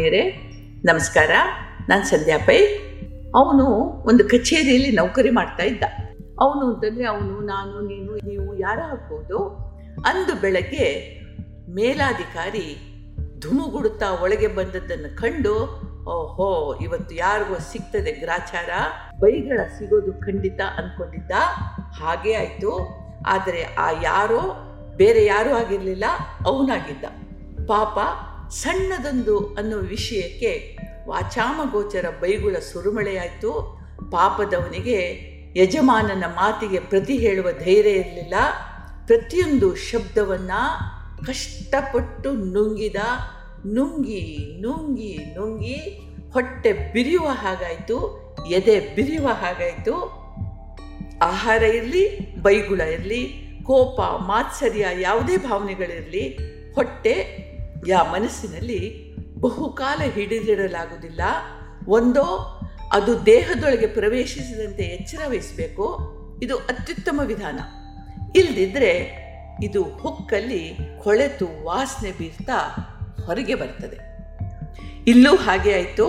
ಆತ್ಮೀಯರೇ ನಮಸ್ಕಾರ. ನಾನು ಸಂಧ್ಯಾ ಪೈ. ಅವನು ಒಂದು ಕಚೇರಿಯಲ್ಲಿ ನೌಕರಿ ಮಾಡ್ತಾ ಇದ್ದ. ಅವನು ಅಂತಂದರೆ, ಅವನು, ನಾನು, ನೀನು, ನೀವು ಯಾರು ಆಗ್ಬೋದು? ಅಂದು ಬೆಳಗ್ಗೆ ಮೇಲಾಧಿಕಾರಿ ಧುಮುಗುಡುತ್ತಾ ಒಳಗೆ ಬಂದದ್ದನ್ನು ಕಂಡು, ಓಹೋ, ಇವತ್ತು ಯಾರಿಗೋ ಸಿಗ್ತದೆ ಗ್ರಾಚಾರ? ಬೈಗಳ ಸಿಗೋದು ಖಂಡಿತ ಅಂದ್ಕೊಂಡಿದ್ದ ಹಾಗೇ ಆಯಿತು. ಆದರೆ ಆ ಯಾರೋ ಬೇರೆ ಯಾರೂ ಆಗಿರಲಿಲ್ಲ, ಅವನಾಗಿದ್ದ. ಪಾಪ ಸಣ್ಣದೊಂದು ಅನ್ನೋ ವಿಷಯಕ್ಕೆ ವಾಚಾಮಗೋಚರ ಬೈಗುಳ ಸುರುಮಳೆಯಾಯಿತು. ಪಾಪದವನಿಗೆ ಯಜಮಾನನ ಮಾತಿಗೆ ಪ್ರತಿ ಹೇಳುವ ಧೈರ್ಯ ಇರಲಿಲ್ಲ. ಪ್ರತಿಯೊಂದು ಶಬ್ದವನ್ನು ಕಷ್ಟಪಟ್ಟು ನುಂಗಿದ, ನುಂಗಿ ನುಂಗಿ ನುಂಗಿ ಹೊಟ್ಟೆ ಬಿರಿಯುವ ಹಾಗಾಯಿತು, ಎದೆ ಬಿರಿಯುವ ಹಾಗಾಯಿತು. ಆಹಾರ ಇರಲಿ, ಬೈಗುಳ ಇರಲಿ, ಕೋಪ, ಮಾತ್ಸರ್ಯ ಯಾವುದೇ ಭಾವನೆಗಳಿರಲಿ, ಹೊಟ್ಟೆ ಯಾ ಮನಸ್ಸಿನಲ್ಲಿ ಬಹುಕಾಲ ಹಿಡಿದಿಡಲಾಗುವುದಿಲ್ಲ. ಒಂದೋ, ಅದು ದೇಹದೊಳಗೆ ಪ್ರವೇಶಿಸಿದಂತೆ ಎಚ್ಚರ ವಹಿಸಬೇಕು. ಇದು ಅತ್ಯುತ್ತಮ ವಿಧಾನ. ಇಲ್ಲದಿದ್ದರೆ ಇದು ಹುಕ್ಕಲ್ಲಿ ಕೊಳೆತು ವಾಸನೆ ಬೀರ್ತಾ ಹೊರಗೆ ಬರ್ತದೆ. ಇಲ್ಲೂ ಹಾಗೆ ಆಯಿತು.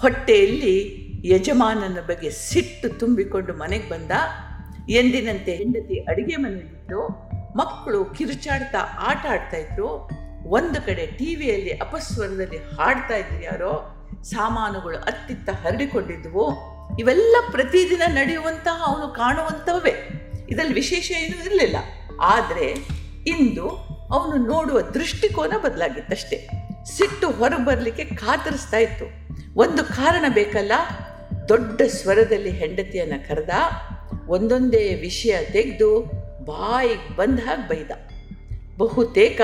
ಹೊಟ್ಟೆಯಲ್ಲಿ ಯಜಮಾನನ ಬಗ್ಗೆ ಸಿಟ್ಟು ತುಂಬಿಕೊಂಡು ಮನೆಗೆ ಬಂದ. ಎಂದಿನಂತೆ ಹೆಂಡತಿ ಅಡಿಗೆ ಮನೆಯಲ್ಲಿದ್ದು ಮಕ್ಕಳು ಕಿರುಚಾಡ್ತಾ ಆಟ ಆಡ್ತಾ ಇದ್ರು. ಒಂದು ಕಡೆ ಟಿ ವಿಯಲ್ಲಿ ಅಪಸ್ವರದಲ್ಲಿ ಹಾಡ್ತಾ ಇದ್ರು ಯಾರೋ, ಸಾಮಾನುಗಳು ಅತ್ತಿತ್ತ ಹರಡಿಕೊಂಡಿದ್ವು ಇವೆಲ್ಲ ಪ್ರತಿದಿನ ನಡೆಯುವಂತಹ ಅವನು ಕಾಣುವಂಥವೇ. ಇದರಲ್ಲಿ ವಿಶೇಷ ಏನೂ ಇರಲಿಲ್ಲ. ಆದರೆ ಇಂದು ಅವನು ನೋಡುವ ದೃಷ್ಟಿಕೋನ ಬದಲಾಗಿತ್ತಷ್ಟೇ. ಸಿಟ್ಟು ಹೊರಗೆ ಬರಲಿಕ್ಕೆ ಕಾತರಿಸ್ತಾ ಇತ್ತು. ಒಂದು ಕಾರಣ ಬೇಕಲ್ಲ, ದೊಡ್ಡ ಸ್ವರದಲ್ಲಿ ಹೆಂಡತಿಯನ್ನು ಕರೆದ, ಒಂದೊಂದೇ ವಿಷಯ ತೆಗೆದು ಬಾಯಿಗೆ ಬಂದ ಹಾಗೆ ಬೈದ. ಬಹುತೇಕ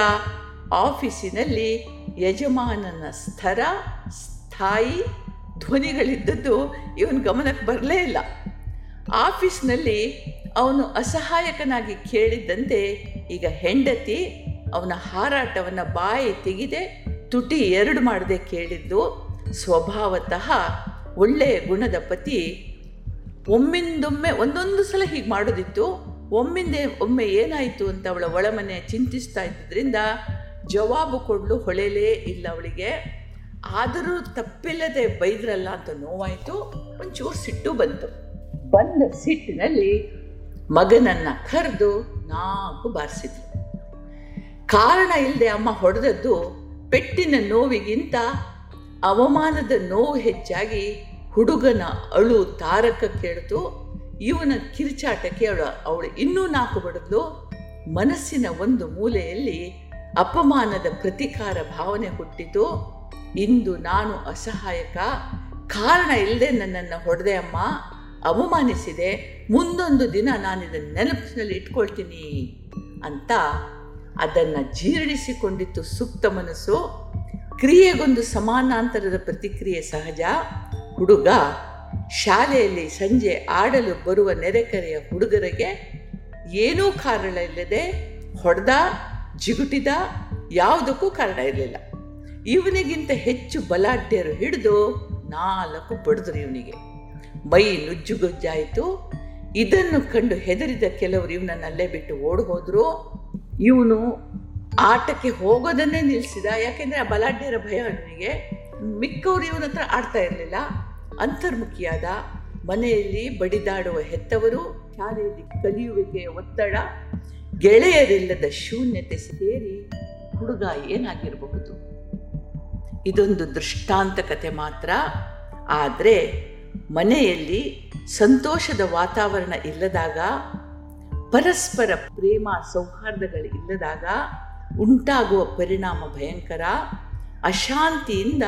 ಆಫೀಸಿನಲ್ಲಿ ಯಜಮಾನನ ಸ್ಥರ, ಸ್ಥಾಯಿ ಧ್ವನಿಗಳಿದ್ದದ್ದು ಇವನ ಗಮನಕ್ಕೆ ಬರಲೇ ಇಲ್ಲ. ಆಫೀಸ್ನಲ್ಲಿ ಅವನು ಅಸಹಾಯಕನಾಗಿ ಕೇಳಿದ್ದಂತೆ ಈಗ ಹೆಂಡತಿ ಅವನ ಹಾರಾಟವನ್ನು ಬಾಯಿ ತೆಗೆದೆ ತುಟಿ ಎರಡು ಮಾಡದೆ ಕೇಳಿದ್ದು ಸ್ವಭಾವತಃ ಒಳ್ಳೆಯ ಗುಣದ ಪತಿ ಒಮ್ಮಿಂದೊಮ್ಮೆ ಒಂದೊಂದು ಸಲ ಹೀಗೆ ಮಾಡೋದಿತ್ತು. ಒಮ್ಮಿಂದೆ ಒಮ್ಮೆ ಏನಾಯಿತು ಅಂತ ಅವಳ ಒಳಮನೆ ಚಿಂತಿಸ್ತಾ ಇದ್ದಿದ್ದರಿಂದ ಜವಾಬು ಕೊಡಲು ಹೊಳೆಲೇ ಇಲ್ಲ ಅವಳಿಗೆ. ಆದರೂ ತಪ್ಪಿಲ್ಲದೆ ಬೈದ್ರಲ್ಲ ಅಂತ ನೋವಾಯಿತು. ಒಂಚೂರು ಸಿಟ್ಟು ಬಂತು. ಬಂದ ಸಿಟ್ಟಿನಲ್ಲಿ ಮಗನನ್ನು ಕರೆದು ನಾಲ್ಕು ಬಾರಿಸಿದ್ರು. ಕಾರಣ ಇಲ್ಲದೆ ಅಮ್ಮ ಹೊಡೆದದ್ದು ಪೆಟ್ಟಿನ ನೋವಿಗಿಂತ ಅವಮಾನದ ನೋವು ಹೆಚ್ಚಾಗಿ ಹುಡುಗನ ಅಳು ತಾರಕ ಕೇಳಿತು. ಇವನ ಕಿರಿಚಾಟಕ್ಕೆ ಅವಳು ಅವಳು ಇನ್ನೂ ನಾಲ್ಕು ಬಡಿದ್ಲು. ಮನಸ್ಸಿನ ಒಂದು ಮೂಲೆಯಲ್ಲಿ ಅಪಮಾನದ ಪ್ರತಿಕಾರ ಭಾವನೆ ಹುಟ್ಟಿತು. ಇಂದು ನಾನು ಅಸಹಾಯಕ. ಕಾರಣ ಇಲ್ಲದೆ ನನ್ನನ್ನು ಹೊಡೆದೆ ಅಮ್ಮ. ಅವಮಾನಿಸಿದೆ. ಮುಂದೊಂದು ದಿನ ನಾನು ಇದನ್ನು ನೆನಪಿನಲ್ಲಿ ಇಟ್ಕೊಳ್ತೀನಿ ಅಂತ ಅದನ್ನು ಜೀರ್ಣಿಸಿಕೊಂಡಿತ್ತು ಸುಪ್ತ ಮನಸ್ಸು. ಕ್ರಿಯೆಗೊಂದು ಸಮಾನಾಂತರದ ಪ್ರತಿಕ್ರಿಯೆ ಸಹಜ. ಹುಡುಗ ಶಾಲೆಯಲ್ಲಿ ಸಂಜೆ ಆಡಲು ಬರುವ ನೆರೆಕರೆಯ ಹುಡುಗರಿಗೆ ಏನೂ ಕಾರಣ ಇಲ್ಲದೆ ಹೊಡೆದ. ಜಿಗುಟಿದ ಯಾವುದಕ್ಕೂ ಕಾರಣ ಇರಲಿಲ್ಲ. ಇವನಿಗಿಂತ ಹೆಚ್ಚು ಬಲಾಢ್ಯರು ಹಿಡಿದು ನಾಲ್ಕು ಬಡಿದ್ರು ಇವನಿಗೆ. ಮೈ ನುಜ್ಜುಗುಜ್ಜಾಯಿತು ಇದನ್ನು ಕಂಡು ಹೆದರಿದ ಕೆಲವರು ಇವನನ್ನು ಅಲ್ಲೇ ಬಿಟ್ಟು ಓಡಿ ಹೋದರು. ಇವನು ಆಟಕ್ಕೆ ಹೋಗೋದನ್ನೇ ನಿಲ್ಲಿಸಿದ. ಯಾಕೆಂದರೆ ಆ ಬಲಾಢ್ಯರ ಭಯ ಅವನಿಗೆ. ಮಿಕ್ಕವರು ಇವನ ಹತ್ರ ಆಡ್ತಾ ಇರಲಿಲ್ಲ. ಅಂತರ್ಮುಖಿಯಾದ ಮನೆಯಲ್ಲಿ ಬಡಿದಾಡುವ ಹೆತ್ತವರು ಶಾಲೆಯಲ್ಲಿ ಕಲಿಯುವಿಕೆಯ ಒತ್ತಡ. ಗೆಳೆಯರಿಲ್ಲದ ಶೂನ್ಯತೆ ಸೇರಿ ಹುಡುಗ ಏನಾಗಿರಬಹುದು? ಇದೊಂದು ದೃಷ್ಟಾಂತ ಕತೆ ಮಾತ್ರ. ಆದರೆ ಮನೆಯಲ್ಲಿ ಸಂತೋಷದ ವಾತಾವರಣ ಇಲ್ಲದಾಗ, ಪರಸ್ಪರ ಪ್ರೇಮ ಸೌಹಾರ್ದಗಳು ಇಲ್ಲದಾಗ ಉಂಟಾಗುವ ಪರಿಣಾಮ ಭಯಂಕರ. ಅಶಾಂತಿಯಿಂದ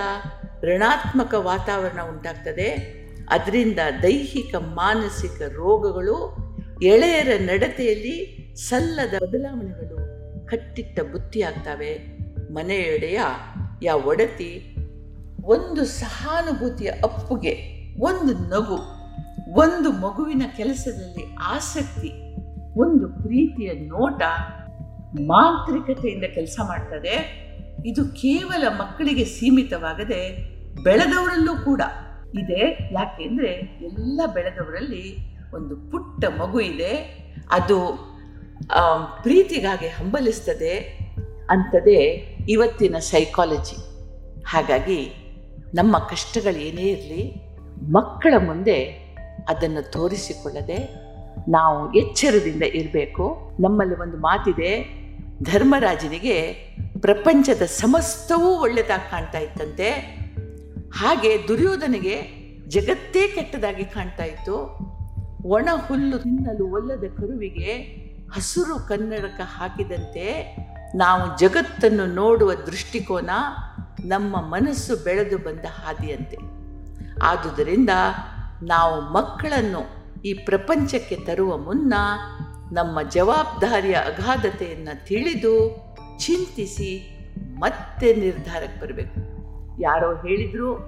ಋಣಾತ್ಮಕ ವಾತಾವರಣ ಉಂಟಾಗ್ತದೆ. ಅದರಿಂದ ದೈಹಿಕ ಮಾನಸಿಕ ರೋಗಗಳು ಎಳೆಯರ ನಡತೆಯಲ್ಲಿ ಸಲ್ಲದ ಬದಲಾವಣೆಗಳು ಕಟ್ಟಿಟ್ಟ ಬುತ್ತಿಯಾಗ್ತವೆ. ಮನೆಯೊಡೆಯ ಯಾ ಒಡತಿ ಒಂದು ಸಹಾನುಭೂತಿಯ ಅಪ್ಪುಗೆ ಒಂದು ನಗು, ಒಂದು ಮಗುವಿನ ಕೆಲಸದಲ್ಲಿ ಆಸಕ್ತಿ, ಒಂದು ಪ್ರೀತಿಯ ನೋಟ ಮಾಂತ್ರಿಕತೆಯಿಂದ ಕೆಲಸ ಮಾಡ್ತದೆ. ಇದು ಕೇವಲ ಮಕ್ಕಳಿಗೆ ಸೀಮಿತವಾಗದೆ ಬೆಳೆದವರಲ್ಲೂ ಕೂಡ ಇದೆ. ಯಾಕೆಂದರೆ ಎಲ್ಲ ಬೆಳೆದವರಲ್ಲಿ ಒಂದು ಪುಟ್ಟ ಮಗು ಇದೆ. ಅದು ಪ್ರೀತಿಗಾಗಿ ಹಂಬಲಿಸ್ತದೆ ಅಂತದೆ ಇವತ್ತಿನ ಸೈಕಾಲಜಿ ಹಾಗಾಗಿ ನಮ್ಮ ಕಷ್ಟಗಳು ಏನೇ ಇರಲಿ, ಮಕ್ಕಳ ಮುಂದೆ ಅದನ್ನು ತೋರಿಸಿಕೊಳ್ಳದೆ ನಾವು ಎಚ್ಚರದಿಂದ ಇರಬೇಕು. ನಮ್ಮಲ್ಲಿ ಒಂದು ಮಾತಿದೆ, ಧರ್ಮರಾಜನಿಗೆ ಪ್ರಪಂಚದ ಸಮಸ್ತವೂ ಒಳ್ಳೆಯದಾಗಿ ಕಾಣ್ತಾ ಇತ್ತಂತೆ. ಹಾಗೆ ದುರ್ಯೋಧನಿಗೆ ಜಗತ್ತೇ ಕೆಟ್ಟದಾಗಿ ಕಾಣ್ತಾ ಇತ್ತು. ಒಣ ಹುಲ್ಲು ತಿನ್ನಲು ಒಲ್ಲದ ಕರುವಿಗೆ ಹಸುರು ಕನ್ನಡಕ ಹಾಕಿದಂತೆ ನಾವು ಜಗತ್ತನ್ನು ನೋಡುವ ದೃಷ್ಟಿಕೋನ ನಮ್ಮ ಮನಸ್ಸು ಬೆಳೆದು ಬಂದ ಹಾದಿಯಂತೆ. ಆದುದರಿಂದ ನಾವು ಮಕ್ಕಳನ್ನು ಈ ಪ್ರಪಂಚಕ್ಕೆ ತರುವ ಮುನ್ನ ನಮ್ಮ ಜವಾಬ್ದಾರಿಯ ಅಗಾಧತೆಯನ್ನು ತಿಳಿದು ಚಿಂತಿಸಿ ಮತ್ತೆ ನಿರ್ಧಾರಕ್ಕೆ ಬರಬೇಕು. ಯಾರೋ ಹೇಳಿದ್ರು,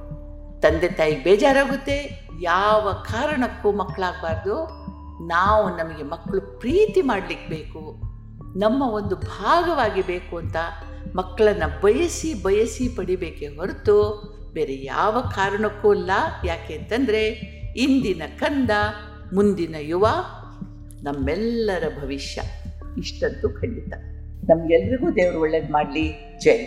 ತಂದೆ ತಾಯಿ ಬೇಜಾರಾಗುತ್ತೆ, ಯಾವ ಕಾರಣಕ್ಕೂ ಮಕ್ಕಳಾಗಬಾರ್ದು. ನಾವು ನಮಗೆ ಮಕ್ಕಳು ಪ್ರೀತಿ ಮಾಡಲಿಕ್ಕೆ ಬೇಕು, ನಮ್ಮ ಒಂದು ಭಾಗವಾಗಿ ಬೇಕು ಅಂತ ಮಕ್ಕಳನ್ನು ಬಯಸಿ ಬಯಸಿ ಪಡಿಬೇಕೇ ಹೊರತು ಬೇರೆ ಯಾವ ಕಾರಣಕ್ಕೂ ಅಲ್ಲ. ಯಾಕೆ ಅಂತಂದರೆ ಇಂದಿನ ಕಂದ, ಮುಂದಿನ ಯುವ, ನಮ್ಮೆಲ್ಲರ ಭವಿಷ್ಯ. ಇಷ್ಟಂತೂ ಖಂಡಿತ. ನಮಗೆಲ್ರಿಗೂ ದೇವರು ಒಳ್ಳೇದು ಮಾಡಲಿ. ಜೈ